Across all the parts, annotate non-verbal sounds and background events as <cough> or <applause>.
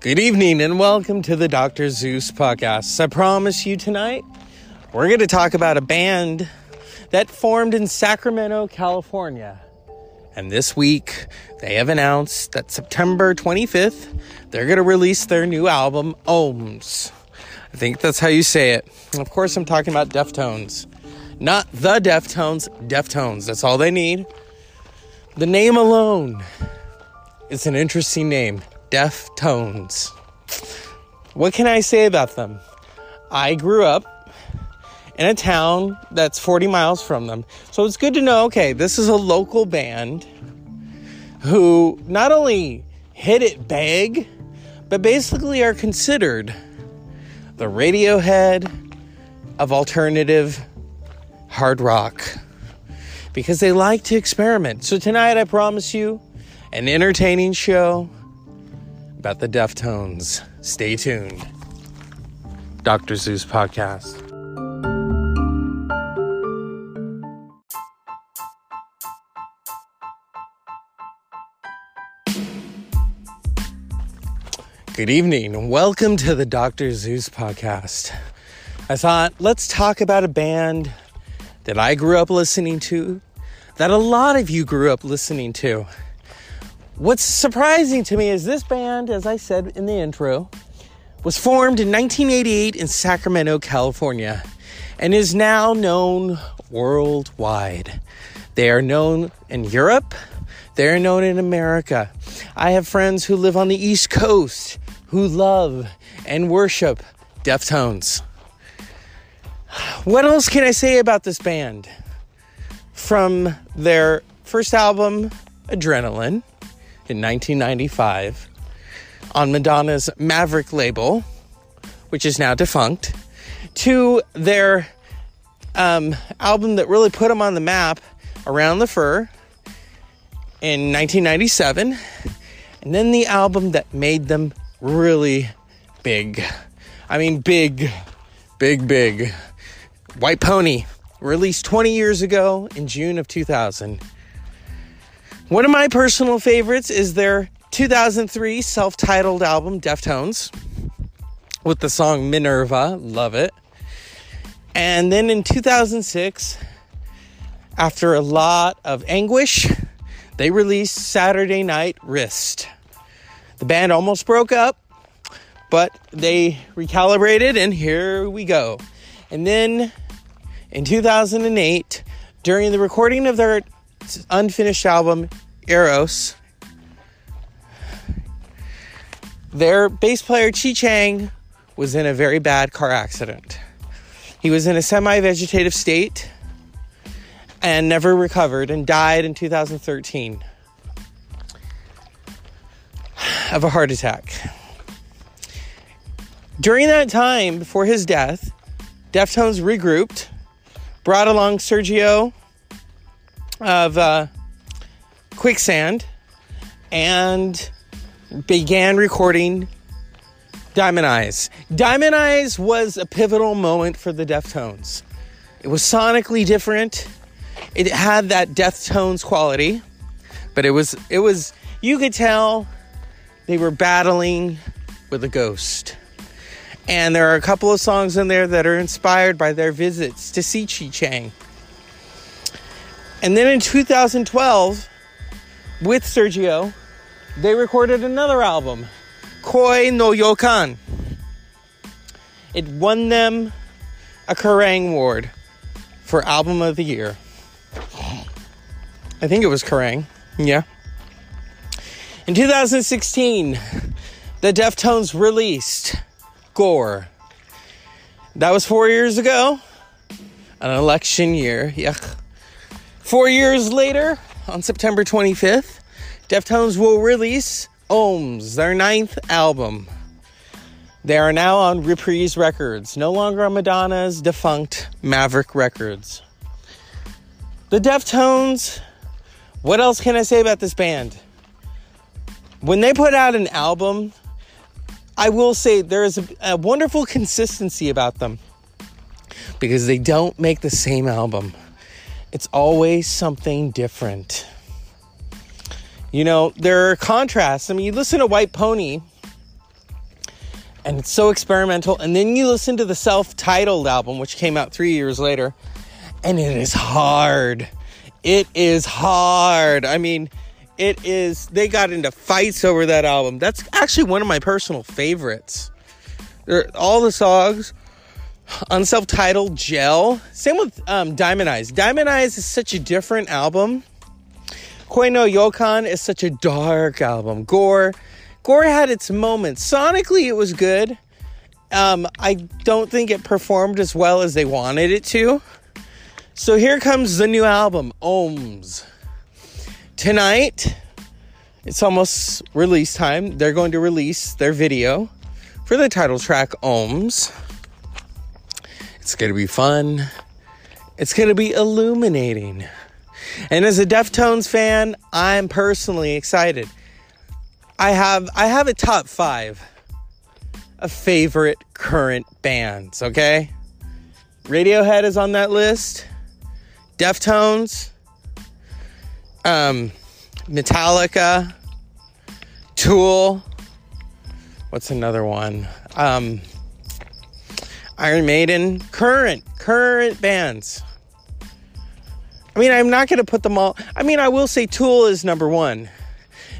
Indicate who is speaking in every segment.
Speaker 1: Good evening and welcome to the Dr. Zeus podcast. I promise you tonight, we're going to talk about a band that formed in Sacramento, California. And this week, they have announced that September 25th, they're going to release their new album, Ohms. I think that's how you say it. Of course, I'm talking about Deftones. Not the Deftones, Deftones. That's all they need. The name alone is an interesting name. Deftones. What can I say about them? I grew up in a town that's 40 miles from them. So it's good to know okay, this is a local band who not only hit it big, but basically are considered the Radiohead of alternative hard rock because they like to experiment. So tonight, I promise you an entertaining show about the Deftones. Stay tuned. Dr. Zeus Podcast. Good evening welcome to the Dr. Zeus Podcast. I thought, let's talk about a band that I grew up listening to, that a lot of you grew up listening to. What's surprising to me is this band, as I said in the intro, was formed in 1988 in Sacramento, California, and is now known worldwide. They are known in Europe, they are known in America. I have friends who live on the East Coast who love and worship Deftones. What else can I say about this band? From their first album, Adrenaline, in 1995 on Madonna's Maverick label, which is now defunct, to their um, album that really put them on the map, Around the Fur, in 1997, and then the album that made them really big. I mean, big, big, big. White Pony, released 20 years ago in June of 2000. One of my personal favorites is their 2003 self titled album, Deftones, with the song Minerva. Love it. And then in 2006, after a lot of anguish, they released Saturday Night Wrist. The band almost broke up, but they recalibrated, and here we go. And then in 2008, during the recording of their unfinished album, Eros, their bass player Chi Cheng was in a very bad car accident. He was in a semi vegetative state and never recovered and died in 2013 of a heart attack. During that time, before his death, Deftones regrouped, brought along Sergio of uh, Quicksand, and began recording Diamond Eyes. Diamond Eyes was a pivotal moment for the Deftones. It was sonically different. It had that Deftones quality, but it was it was you could tell they were battling with a ghost. And there are a couple of songs in there that are inspired by their visits to see Chi Cheng. And then in 2012, with Sergio, they recorded another album, Koi no Yokan. It won them a Kerrang Award for Album of the Year. I think it was Kerrang, yeah. In 2016, the Deftones released Gore. That was four years ago, an election year. Yuck. Four years later, on September 25th, Deftones will release Ohms, their ninth album. They are now on Reprise Records, no longer on Madonna's defunct Maverick Records. The Deftones, what else can I say about this band? When they put out an album, I will say there is a, a wonderful consistency about them because they don't make the same album. It's always something different. You know, there are contrasts. I mean, you listen to White Pony, and it's so experimental. And then you listen to the self titled album, which came out three years later, and it is hard. It is hard. I mean, it is, they got into fights over that album. That's actually one of my personal favorites. All the songs on self titled Gel. Same with um, Diamond Eyes. Diamond Eyes is such a different album. Koi no Yokan is such a dark album. Gore Gore had its moments. Sonically, it was good. Um, I don't think it performed as well as they wanted it to. So here comes the new album, Ohms. Tonight, it's almost release time. They're going to release their video for the title track, Ohms. It's going to be fun. It's going to be illuminating. And as a Deftones fan, I'm personally excited. I have I have a top five of favorite current bands, okay? Radiohead is on that list. Deftones, um, Metallica, Tool. What's another one? Um, Iron Maiden. Current, current bands. I mean, I'm not going to put them all. I mean, I will say Tool is number one.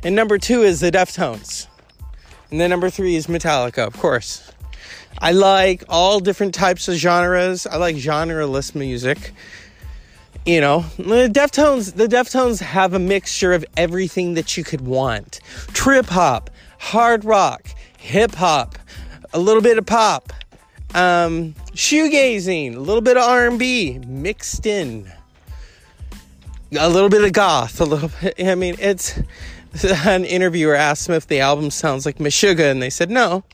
Speaker 1: And number two is the Deftones. And then number three is Metallica, of course. I like all different types of genres. I like genreless music. You know, the Deftones, the Deftones have a mixture of everything that you could want. Trip hop, hard rock, hip hop, a little bit of pop, um, shoegazing, a little bit of R&B mixed in. A little bit of goth, a little bit I mean, it's <laughs> an interviewer asked them if the album sounds like Meshuggah, and they said no.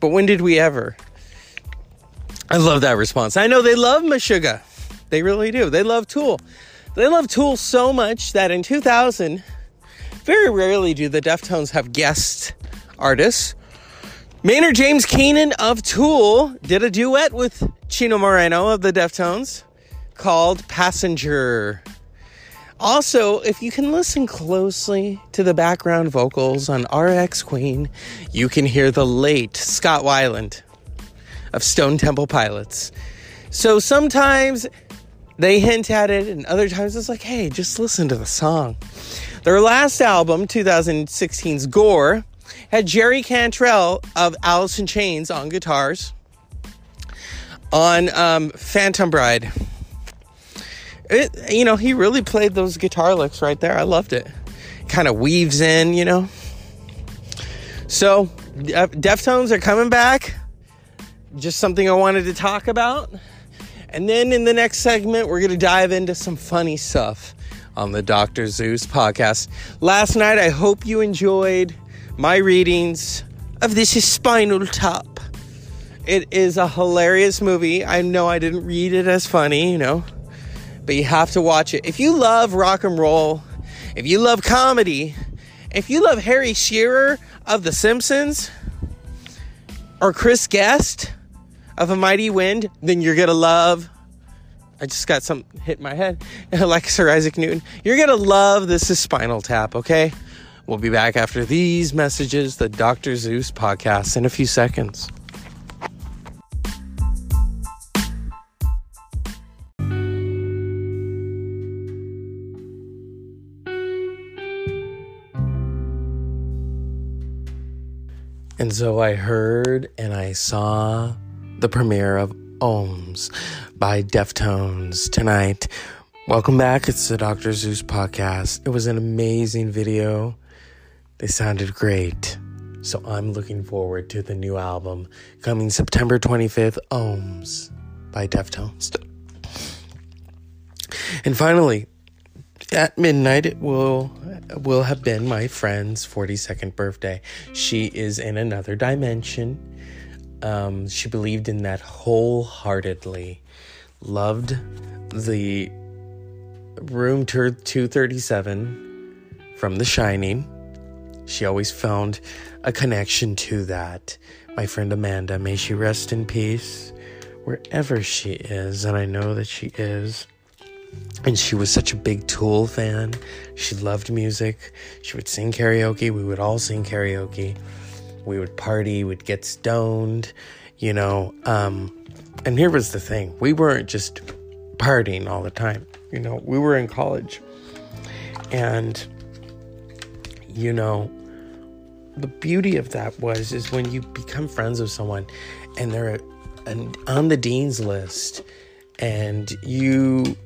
Speaker 1: But when did we ever? I love that response. I know they love Meshuggah. They really do. They love Tool. They love Tool so much that in 2000, very rarely do the Deftones have guest artists. Maynard James Keenan of Tool did a duet with Chino Moreno of the Deftones called Passenger. Also, if you can listen closely to the background vocals on RX Queen, you can hear the late Scott Weiland of Stone Temple Pilots. So sometimes they hint at it, and other times it's like, hey, just listen to the song. Their last album, 2016's Gore, had Jerry Cantrell of Alice in Chains on guitars on um, Phantom Bride. It, you know, he really played those guitar licks right there. I loved it. Kind of weaves in, you know. So, Deftones are coming back. Just something I wanted to talk about. And then in the next segment, we're going to dive into some funny stuff on the Dr. Zeus podcast. Last night, I hope you enjoyed my readings of This is Spinal Tap. It is a hilarious movie. I know I didn't read it as funny, you know but you have to watch it. If you love rock and roll, if you love comedy, if you love Harry Shearer of The Simpsons, or Chris Guest of A Mighty Wind, then you're gonna love. I just got some hit my head, <laughs> like Sir Isaac Newton. You're gonna love this is Spinal Tap, okay? We'll be back after these messages, the Dr. Zeus podcast, in a few seconds. And so I heard and I saw the premiere of Ohms by Deftones tonight. Welcome back. It's the Dr. Zeus podcast. It was an amazing video. They sounded great. So I'm looking forward to the new album coming September 25th, Ohms by Deftones. And finally, at midnight it will will have been my friend's 42nd birthday. She is in another dimension. Um, she believed in that wholeheartedly. Loved the room 237 from The Shining. She always found a connection to that. My friend Amanda, may she rest in peace wherever she is, and I know that she is. And she was such a big Tool fan. She loved music. She would sing karaoke. We would all sing karaoke. we would party, we'd get stoned, you know. Um, and here was the thing we weren't just partying all the time, you know, we were in college. And, you know, the beauty of that was is when you become friends with someone and they're on the dean's list and you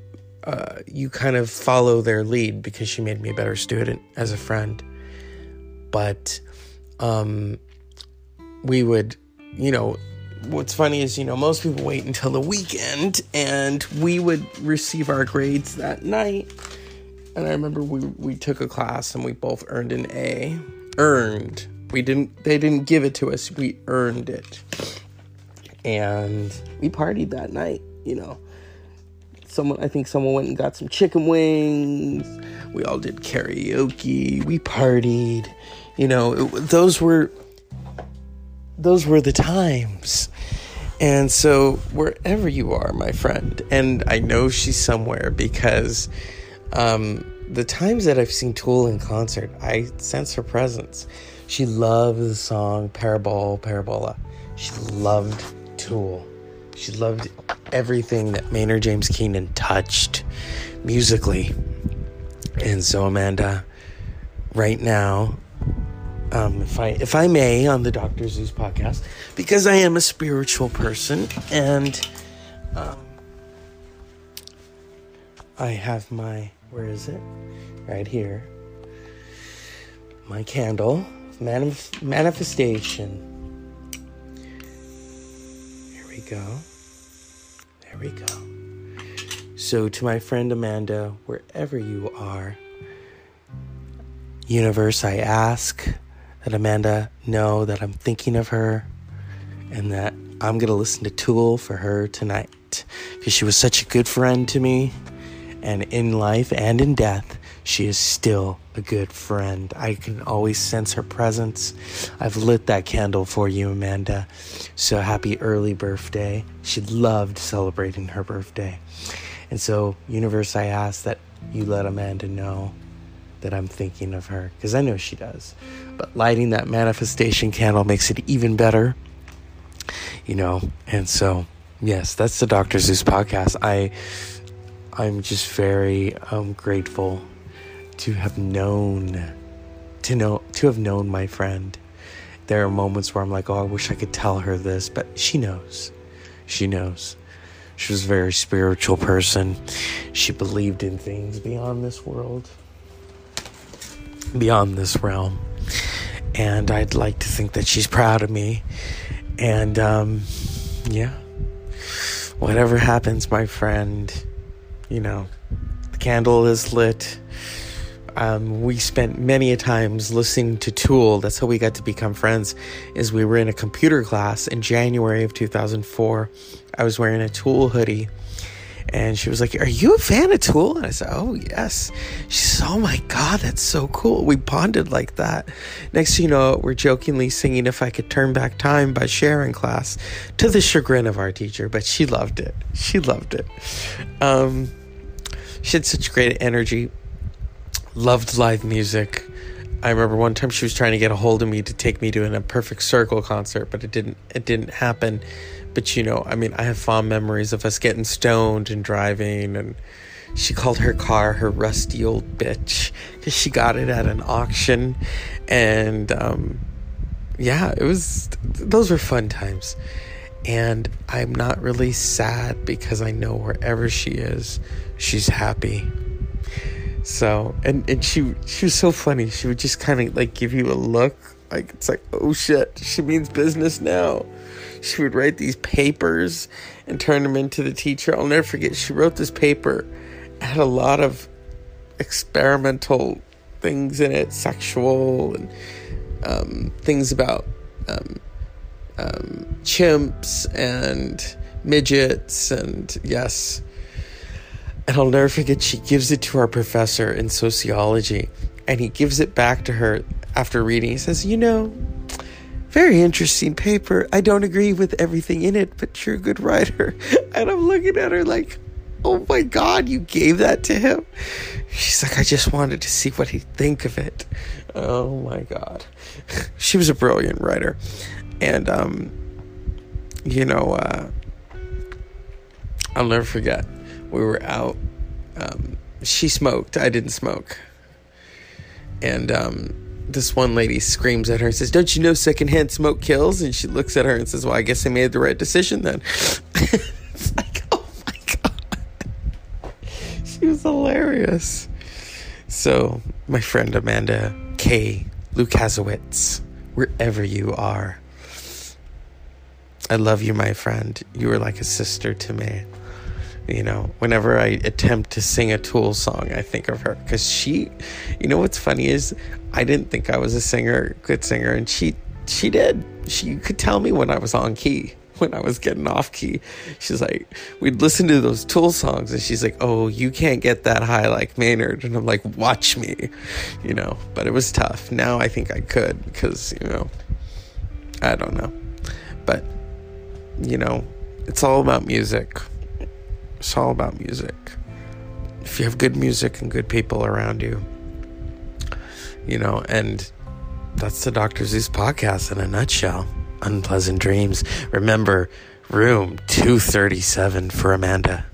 Speaker 1: uh, you kind of follow their lead because she made me a better student as a friend. But um, we would you know what's funny is you know most people wait until the weekend and we would receive our grades that night. And i remember we we took a class and we both earned an a earned. We didn't they didn't give it to us. We earned it. And we partied that night you know. Someone i think someone went and got some chicken wings. We all did karaoke. We partied. You know it, those were those were the times. And so wherever you are my friend and i know she's somewhere because um, the times that i've seen tool in concert i sense her presence. She loved the song parabol parabola. She loved tool. She loved everything that Maynard James Keenan touched musically. And so Amanda, right now, um, if I if I may, on the Doctor Zeus podcast, because I am a spiritual person, and um, I have my where is it? Right here. My candle, manif- manifestation Here we go. There we go. So, to my friend Amanda, wherever you are, universe, I ask that Amanda know that I'm thinking of her and that I'm going to listen to Tool for her tonight because she was such a good friend to me. And in life and in death, she is still a good friend. I can always sense her presence. I've lit that candle for you, Amanda. So happy early birthday. She loved celebrating her birthday. And so, universe, I ask that you let Amanda know that I'm thinking of her because I know she does. But lighting that manifestation candle makes it even better. You know, and so yes, that's the Dr. Zeus podcast. I I'm just very um, grateful to have known to know to have known my friend. There are moments where i'm like oh i wish i could tell her this but she knows. She knows. She was a very spiritual person. She believed in things beyond this world beyond this realm. And i'd like to think that she's proud of me. And um, yeah. Whatever happens my friend you know the candle is lit um, we spent many a times listening to Tool. That's how we got to become friends. Is we were in a computer class in January of 2004. I was wearing a Tool hoodie, and she was like, "Are you a fan of Tool?" And I said, "Oh yes." She said, "Oh my god, that's so cool." We bonded like that. Next, thing you know, we're jokingly singing "If I Could Turn Back Time" by Cher in class, to the chagrin of our teacher, but she loved it. She loved it. Um, she had such great energy loved live music. I remember one time she was trying to get a hold of me to take me to an, a Perfect Circle concert, but it didn't. It didn't happen. But you know, I mean, I have fond memories of us getting stoned and driving, and she called her car her rusty old bitch because she got it at an auction, and um, yeah, it was. Those were fun times, and I'm not really sad because I know wherever she is, she's happy. So and and she she was so funny. She would just kind of like give you a look, like it's like oh shit, she means business now. She would write these papers and turn them into the teacher. I'll never forget. She wrote this paper, had a lot of experimental things in it, sexual and um, things about um, um, chimps and midgets and yes and I'll never forget, she gives it to our professor in sociology, and he gives it back to her after reading. He says, You know, very interesting paper. I don't agree with everything in it, but you're a good writer. <laughs> And I'm looking at her like, oh my God, you gave that to him? She's like, I just wanted to see what he'd think of it. Oh my God. <laughs> She was a brilliant writer. And, um, you know, uh, I'll never forget. We were out. Um, she smoked. I didn't smoke. And um, this one lady screams at her and says, Don't you know secondhand smoke kills? And she looks at her and says, Well, I guess I made the right decision then. <laughs> it's like, oh my God. She was hilarious. So, my friend Amanda K. Lukasiewicz, wherever you are, I love you, my friend. You are like a sister to me. You know, whenever I attempt to sing a Tool song, I think of her because she, you know, what's funny is I didn't think I was a singer, good singer, and she, she did. She could tell me when I was on key, <laughs> when I was getting off key. She's like, we'd listen to those Tool songs, and she's like, "Oh, you can't get that high like Maynard," and I'm like, "Watch me," you know. But it was tough. Now I think I could because you know, I don't know, but you know, it's all about music. It's all about music. If you have good music and good people around you, you know, and that's the Dr. Zeus podcast in a nutshell. Unpleasant dreams. Remember, room 237 for Amanda.